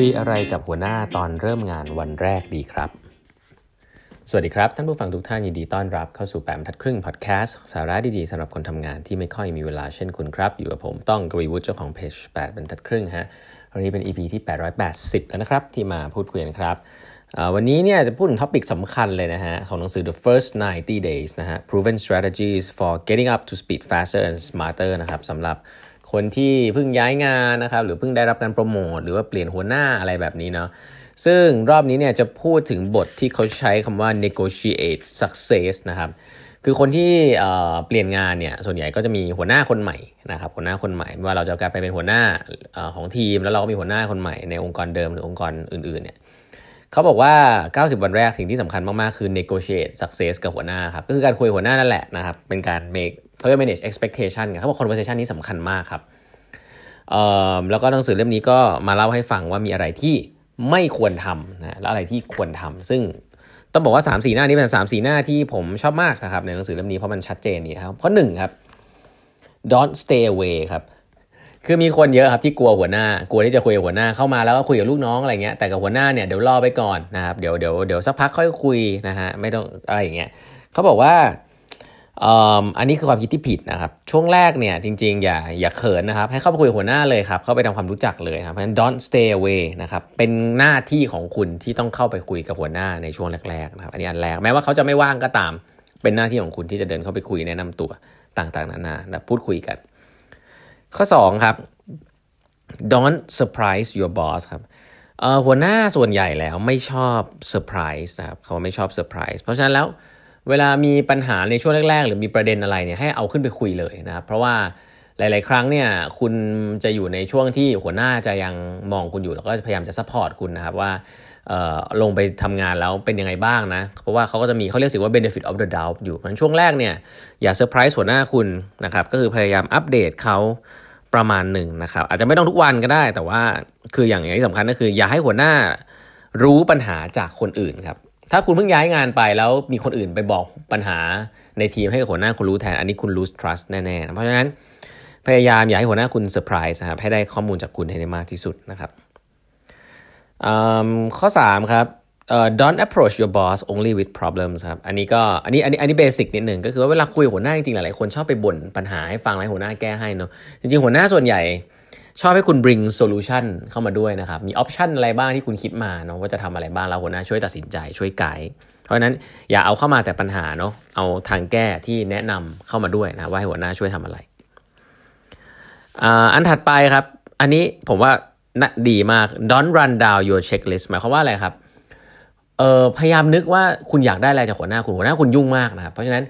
คุยอะไรกับหัวหน้าตอนเริ่มงานวันแรกดีครับ สวัสดีครับ ท่านผู้ฟังทุกท่านยินดีต้อนรับเข้าสู่แปมทัดครึ่งพอดแคสต์สาระดีๆสำหรับคนทำงานที่ไม่ค่อยมีเวลาเช่นคุณครับ อยู่กับผมต้องกวีวุฒิเจ้าของเพจ8บรรทัดครึ่งฮะวันนี้เป็น EP ที่ 880 แล้วนะครับ ที่มาพูดคุยกันครับวันนี้เนี่ยจะพูดถึงท็อปิกสำคัญเลยนะฮะ ของหนังสือ The First 90 Days นะฮะ Proven Strategies for Getting Up to Speed Faster and Smarter นะครับสำหรับ คนที่เพิ่งย้ายงานนะครับ หรือเพิ่งได้รับการโปรโมทหรือว่าเปลี่ยนหัวหน้าอะไรแบบนี้เนาะซึ่งรอบนี้เนี่ยจะพูดถึงบทที่เขาใช้คำว่า negotiate success นะครับ คือคนที่เปลี่ยนงานเนี่ยส่วนใหญ่ก็จะมีหัวหน้าคนใหม่นะครับหัวหน้าคนใหม่ว่าเราจะกลายไปเป็นหัวหน้าของทีม แล้วเราก็มีหัวหน้าคนใหม่ในองค์กรเดิมหรือองค์กรอื่นๆเนี่ย เขาบอกว่า 90 วันแรกสิ่งที่สำคัญมาก ๆ คือ negotiate success กับหัวหน้าครับก็คือการคุยหัวหน้านั่นแหละนะครับเป็นการ make เขาเรียก manage expectation เขาบอก conversation นี้สำคัญมากครับแล้วก็หนังสือเล่มนี้ก็มาเล่าให้ฟังว่ามีอะไรที่ไม่ควรทำนะแล้วอะไรที่ควรทำซึ่งต้องบอกว่า3ามสีหน้านี้เป็น3ามสีหน้าที่ผมชอบมากนะครับในหนังสือเล่มนี้เพราะมันชัดเจนนี่ครับข้อหนึ่งครับ don't stay away ครับ คือมีคนเยอะครับที่กลัวหัวหน้ากลัวที่จะคุยกับหัวหน้าเข้ามาแล้วก็คุยกับลูกน้องอะไรเงี้ยแต่กับหัวหน้าเนี่ยเดี๋ยวรอไปก่อนนะครับเดี๋ยวเดี๋ยวเดี๋ยวสักพักค่อยคุยนะฮะไม่ต้องอะไรอย่างเงี้ยเขาบอกว่าอันนี้คือความคิดที่ผิดนะครับ ช่วงแรกเนี่ยจริงๆ อย่าอย่าเขินนะครับ ให้เข้าไปคุยกับหัวหน้าเลยครับ เข้าไปทำความรู้จักเลยครับเพราะฉะนั้น don't stay away นะครับ เป็นหน้าที่ของคุณที่ต้องเข้าไปคุยกับหัวหน้าในช่วงแรกๆนะครับ อันนี้อันแรก แม้ว่าเขาจะไม่ว่างก็ตาม เป็นหน้าที่ของคุณที่จะเดินเข้าไปคุยแนะนำตัวต่างๆนานาพูดคุยกัน ข้อ 2 ครับ don't surprise your boss ครับหัวหน้าส่วนใหญ่แล้วไม่ชอบเซอร์ไพรส์นะครับเขาไม่ชอบเซอร์ไพรส์เพราะฉะนั้นแล้วเวลามีปัญหาในช่วงแรก ๆ หรือมีประเด็นอะไรเนี่ยให้เอาขึ้นไปคุยเลยนะครับเพราะว่าหลาย ๆ ครั้งเนี่ยคุณจะอยู่ในช่วงที่หัวหน้าจะยังมองคุณอยู่แล้วก็พยายามจะ support คุณนะครับว่าลงไปทำงานแล้วเป็นยังไงบ้างนะ เพราะว่าเขาก็จะมีเขาเรียกสิ่งว่า benefit of the doubt อยู่มันช่วงแรกเนี่ยอย่าเซอร์ไพรส์หัวหน้าคุณนะครับก็คือพยายามอัปเดตเขา ประมาณหนึ่งนะครับ อาจจะไม่ต้องทุกวันก็ได้ แต่ว่าคืออย่างที่สำคัญก็คือ อย่าให้หัวหน้ารู้ปัญหาจากคนอื่นครับ ถ้าคุณเพิ่งย้ายงานไปแล้วมีคนอื่นไปบอกปัญหาในทีมให้หัวหน้าคุณรู้แทน อันนี้คุณ lose trust แน่ๆเพราะฉะนั้นพยายามอย่าให้หัวหน้าคุณเซอร์ไพรส์ครับให้ได้ข้อมูลจากคุณให้ได้มากที่สุดนะครับข้อ 3 ครับ uh, don't approach your boss only with problems ครับ อันนี้ก็ อันนี้ อันนี้ อันนี้เบสิกนิดหนึ่งก็คือว่าเวลาคุยหัวหน้าจริงๆ หลายๆ คนชอบไปบ่นปัญหาให้ฟังแล้วหัวหน้าแก้ให้เนาะ จริงๆ หัวหน้าส่วนใหญ่ชอบให้คุณ bring solution เข้ามาด้วยนะครับ มี option อะไรบ้างที่คุณคิดมาเนาะว่าจะทำอะไรบ้าง แล้วหัวหน้าช่วยตัดสินใจ ช่วยไกด์ เพราะฉะนั้นอย่าเอาเข้ามาแต่ปัญหาเนาะ เอาทางแก้ที่แนะนำเข้ามาด้วยนะว่าให้หัวหน้าช่วยทำอะไร อันถัดไปครับ อันนี้ผมว่าดีมาก don't run down your checklist หมายความว่าอะไรครับ เออพยายามนึกว่าคุณอยากได้อะไรจากหัวหน้าคุณหัวหน้าคุณยุ่งมากนะครับเพราะฉะนั้น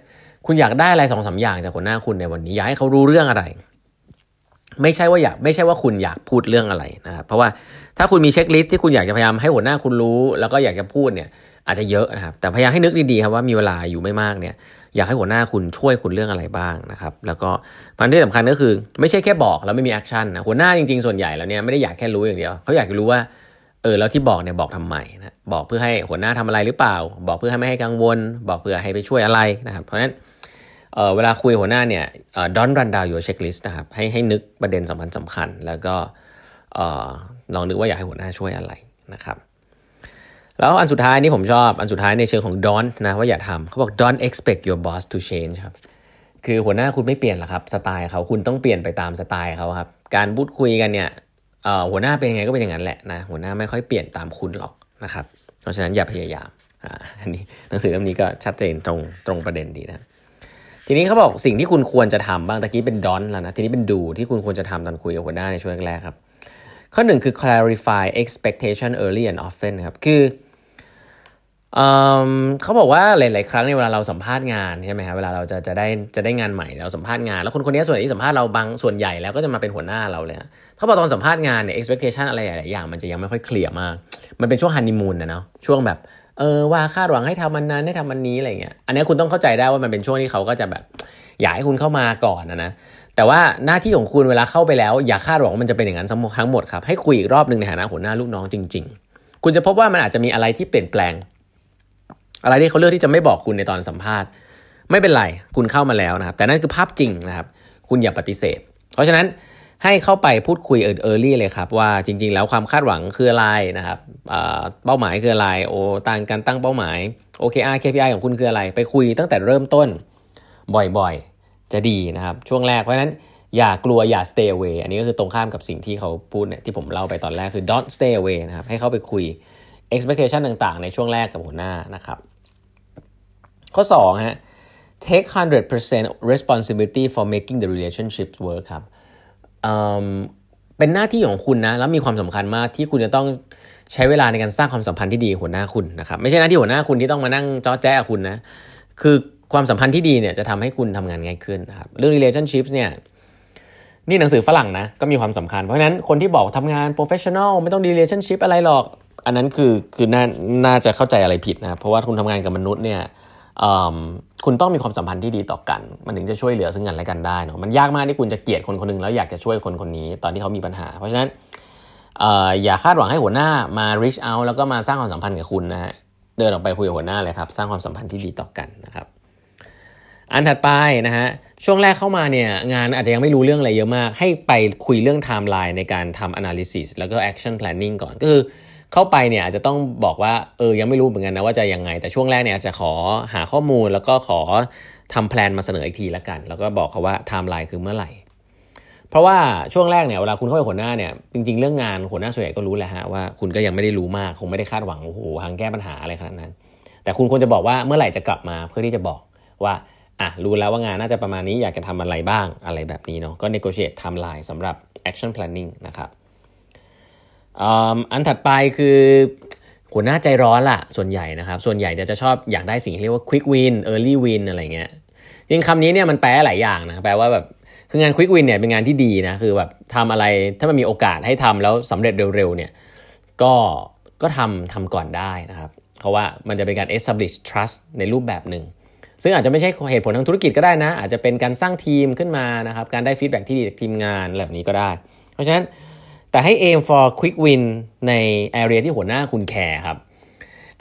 คุณอยากได้อะไรสองสาอย่างจากหัวหน้าคุณในวันนี้อยากให้เขารู้เรื่องอะไร ไม่ใช่ว่าอยากไม่ใช่ว่าคุณอยากพูดเรื่องอะไรนะครับเพราะว่าถ้าคุณมี checklist ที่คุณอยากจะพยายามให้หัวหน้าคุณรู้ แล้วก็อยากจะพูดเนี่ย อาจจะเยอะนะครับแต่พยายามให้นึกดีๆครับว่ามีเวลาอยู่ไม่มากเนี่ยอยากให้หัวหน้าคุณช่วยคุณเรื่องอะไรบ้างนะครับ แล้วก็อันที่สำคัญก็คือ ไม่ใช่แค่บอกแล้วไม่มี action นะหัวหน้าจริงๆส่วนใหญ่แล้วเนี่ยไม่ได้อยากแค่รู้อย่างเดียวเขาอยากรู้ว่า เออแล้วที่บอกเนี่ยบอกทำไมนะบอกเพื่อให้หัวหน้าทำอะไรหรือเปล่า บอกเพื่อให้ไม่ให้กังวล บอกเพื่อให้ไปช่วยอะไรนะครับเพราะฉะนั้นเออเวลาคุยหัวหน้าเนี่ยดอนรันดาวอยู่เช็คลิสต์นะครับให้ให้นึกประเด็นสำคัญสำคัญ แล้วก็ออลองนึกว่าอยากให้หัวหน้าช่วยอะไรนะครับแล้วอันสุดท้ายนี่ผมชอบ อันสุดท้ายในเชิงของ don't นะว่าอย่าทำเขาบอก don't expect your boss to change ครับคือหัวหน้าคุณไม่เปลี่ยนหรอกครับสไตล์เขาคุณต้องเปลี่ยนไปตามสไตล์เขาครับการพูดคุยกันเนี่ย หัวหน้าเป็นยังไงก็เป็นอย่างนั้นแหละนะหัวหน้าไม่ค่อยเปลี่ยนตามคุณหรอกนะครับ เพราะฉะนั้นอย่าพยายามอันนี้หนังสือเล่มนี้ก็ชัดเจนตรงตรงประเด็นดีนะทีนี้เขาบอกสิ่งที่คุณควรจะทำบ้างตะกี้เป็นดอนแล้วนะทีนี้เป็นดูที่คุณควรจะทำตอนคุยกับหัวหน้าในช่วงแรกครับ ข้อหนึ่งคือ clarify expectation early and often ครับคือ เขาบอกว่าหลาย ๆ ครั้งในเวลาเราสัมภาษณ์งานใช่ไหมครับเวลาเราจะจะได้จะได้งานใหม่เราสัมภาษณ์งาน แล้วคนคนนี้ส่วนที่สัมภาษณ์เราบางส่วนใหญ่แล้วก็จะมาเป็นหัวหน้าเราเลยเขาบอกตอนสัมภาษณ์งานเนี่ย expectation อะไรหลายอย่างมันจะยังไม่ค่อยเคลียร์มาก มันเป็นช่วงฮันนีมูนนะเนาะช่วงแบบเออว่าคาดหวังให้ทำมันนั้นให้ทำมันนี้อะไรเงี้ยอันนี้คุณต้องเข้าใจได้ว่ามันเป็นช่วงที่เขาก็จะแบบอยากให้คุณเข้ามาก่อนนะนะแต่ว่าหน้าที่ของคุณเวลาเข้าไปแล้ว อย่าคาดหวังว่ามันจะเป็นอย่างนั้นทั้งหมดครับให้คุยอีกรอบหนึ่งในฐานะหัวหน้าลูกน้องจริง ๆ คุณจะพบว่ามันอาจจะมีอะไรที่เปลี่ยนแปลง อะไรที่เขาเลือกที่จะไม่บอกคุณในตอนสัมภาษณ์ ไม่เป็นไรคุณเข้ามาแล้วนะครับ แต่นั่นคือภาพจริงนะครับ คุณอย่าปฏิเสธ เพราะฉะนั้นให้เข้าไปพูดคุยเออร์ลี่เลยครับ ว่าจริง ๆ แล้วความคาดหวังคืออะไรนะครับเป้าหมายคืออะไรโอต่างการตั้งเป้าหมาย OKR KPI ของคุณคืออะไร ไปคุยตั้งแต่เริ่มต้นบ่อยๆ จะดีนะครับช่วงแรกเพราะฉะนั้นอย่ากลัวอย่า stay away อันนี้ก็คือตรงข้ามกับสิ่งที่เขาพูดเนี่ยที่ผมเล่าไปตอนแรกคือ don't stay away นะครับให้เข้าไปคุย expectation ต่างๆ ในช่วงแรกกับหัวหน้านะครับ ข้อ2ฮะ take 100% responsibility for making the relationship work ครับเป็นหน้าที่ของคุณนะ แล้วมีความสำคัญมากที่คุณจะต้องใช้เวลาในการสร้างความสัมพันธ์ที่ดีหัวหน้าคุณนะครับ ไม่ใช่หน้าที่หัวหน้าคุณที่ต้องมานั่งจ้อแจ้คุณนะ คือความสัมพันธ์ที่ดีเนี่ยจะทำให้คุณทำงานง่ายขึ้นนะครับ เรื่อง relationships เนี่ย นี่หนังสือฝรั่งนะ ก็มีความสำคัญ เพราะฉะนั้นคนที่บอกทำงาน professional ไม่ต้อง relationship อะไรหรอก อันนั้นคือคือน่าน่าจะเข้าใจอะไรผิดนะ เพราะว่าคุณทำงานกับมนุษย์เนี่ย คุณต้องมีความสัมพันธ์ที่ดีต่อกัน มันถึงจะช่วยเหลือซึ่งกันและกันได้เนาะมันยากมากที่คุณจะเกลียดคนคนนึงแล้วอยากจะช่วยคนคนนี้ตอนที่เขามีปัญหา เพราะฉะนั้นอย่าคาดหวังให้หัวหน้ามา reach out แล้วก็มาสร้างความสัมพันธ์กับคุณนะฮะเดินออกไปคุยกับหัวหน้าเลยครับ สร้างความสัมพันธ์ที่ดีต่อกันนะครับอันถัดไปนะฮะช่วงแรกเข้ามาเนี่ยงานอาจจะยังไม่รู้เรื่องอะไรเยอะมาก ให้ไปคุยเรื่องไทม์ไลน์ในการทำ analysis แล้วก็ action planning ก่อนก็คือ เข้าไปเนี่ยอาจจะต้องบอกว่าเออยังไม่รู้เหมือนกันนะว่าจะยังไง แต่ช่วงแรกเนี่ยจะขอหาข้อมูลแล้วก็ขอทำแพลนมาเสนออีกทีละกัน แล้วก็บอกเขาว่าไทม์ไลน์คือเมื่อไหร่เพราะว่าช่วงแรกเนี่ยเวลาคุณเข้าไปหัวหน้าเนี่ยจริงๆเรื่องงานหัวหน้าส่วนใหญ่ก็รู้แหละฮะว่าคุณก็ยังไม่ได้รู้มากคงไม่ได้คาดหวังโอ้โหทางแก้ปัญหาอะไรขนาดนั้น แต่คุณควรจะบอกว่าเมื่อไหร่จะกลับมาเพื่อที่จะบอกว่าอะรู้แล้วว่างานน่าจะประมาณนี้อยากจะทำอะไรบ้างอะไรแบบนี้เนาะก็ negotiate timeline สำหรับ action planning นะครับ อันถัดไปคือหัวหน้าใจร้อนล่ะ ส่วนใหญ่นะครับ ส่วนใหญ่จะชอบอยากได้สิ่งที่เรียกว่า quick win early win อะไรเงี้ยจริงคำนี้เนี่ยมันแปลหลายอย่างนะแปลว่าแบบคืองาน quick win เนี่ยเป็นงานที่ดีนะคือแบบทำอะไรถ้ามันมีโอกาสให้ทำแล้วสำเร็จเร็วๆเนี่ยก็ก็ทำทำก่อนได้นะครับ เพราะว่ามันจะเป็นการ establish trust ในรูปแบบหนึ่ง ซึ่งอาจจะไม่ใช่เหตุผลทางธุรกิจก็ได้นะ อาจจะเป็นการสร้างทีมขึ้นมานะครับ การได้ฟีดแบ็ที่ดีจากทีมงานแบบนี้ก็ได้ เพราะฉะนั้น แต่ให้ aim for quick win ใน area ที่หัวหน้าคุณแคร์ครับ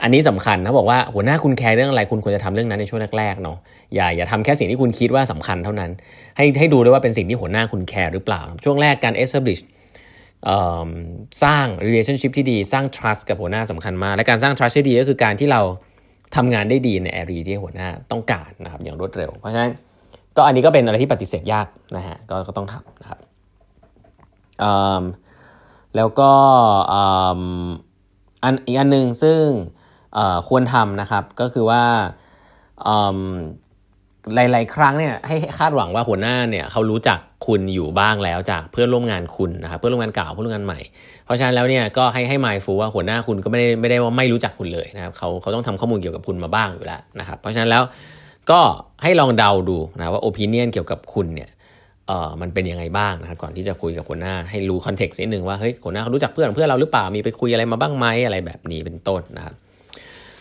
อันนี้สำคัญเขาบอกว่าหัวหน้าคุณแคร์เรื่องอะไรคุณควรจะทำเรื่องนั้นในช่วงแรกๆเนาะอย่าอย่าทำแค่สิ่งที่คุณคิดว่าสำคัญเท่านั้น ให้ให้ดูด้วยว่าเป็นสิ่งที่หัวหน้าคุณแคร์หรือเปล่า ช่วงแรกการ establish สร้าง relationship ที่ดีสร้าง trust กับหัวหน้าสำคัญมาก และการสร้าง trust ที่ดีก็คือการที่เราทำงานได้ดีใน area ที่หัวหน้าต้องการนะครับอย่างรวดเร็ว เพราะฉะนั้นก็อันนี้ก็เป็นอะไรที่ปฏิเสธยากนะฮะก็ก็ต้องทำนะครับ แล้วก็อันอีกอันหนึ่งซึ่งควรทำนะครับก็คือว่าหลาย ๆ ครั้งเนี่ยให้คาดหวังว่าหัวหน้าเนี่ยเขารู้จักคุณอยู่บ้างแล้วจากเพื่อนร่วมงานคุณนะครับเพื่อนร่วมงานเก่าเพื่อนร่วมงานใหม่ เพราะฉะนั้นแล้วเนี่ยก็ให้ให้มายฟูว่าหัวหน้าคุณก็ไม่ได้ไม่ได้ว่าไม่รู้จักคุณเลยนะครับเขาเขาต้องทำข้อมูลเกี่ยวกับคุณมาบ้างอยู่แล้วนะครับเพราะฉะนั้นแล้วก็ให้ลองเดาดูนะว่าโอปิเนียนเกี่ยวกับคุณเนี่ย เออมันเป็นยังไงบ้างนะครับก่อนที่จะคุยกับหัวหน้าให้รู้คอนเท็กซ์นิดนึงว่าเฮ้ยหัวหน้าเขารู้จักเพื่อนเพื่อนเราหรือเปล่ามีไปคุยอะไรมาบ้างไหมอะไรแบบนี้เป็นต้นนะครับ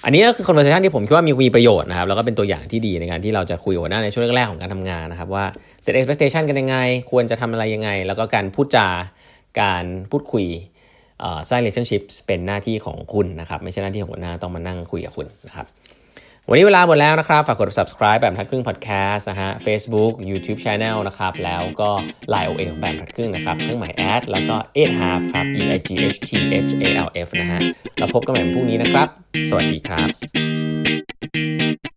อันนี้ก็คือ conversation ที่ผมคิดว่ามีมีประโยชน์นะครับแล้วก็เป็นตัวอย่างที่ดีในการที่เราจะคุยหัวหน้าในช่วงแรกๆของการทำงานนะครับ ว่า set expectation กันยังไง ควรจะทำอะไรยังไง แล้วก็การพูดจาการพูดคุยสร้าง relationship เป็นหน้าที่ของคุณนะครับ ไม่ใช่หน้าที่ของหัวหน้าต้องมานั่งคุยกับคุณนะครับ วันนี้เวลาหมดแล้วนะครับ ฝากกด subscribe แบบทัดครึ่ง podcast นะฮะ Facebook YouTube Channel นะครับ แล้วก็ Line OA ของแบบทัดครึ่งนะครับ เครื่องหมาย add แล้วก็ eight half ครับ e i g h t h a l f นะฮะ เราพบกันใหม่พรุ่งนี้นะครับ สวัสดีครับ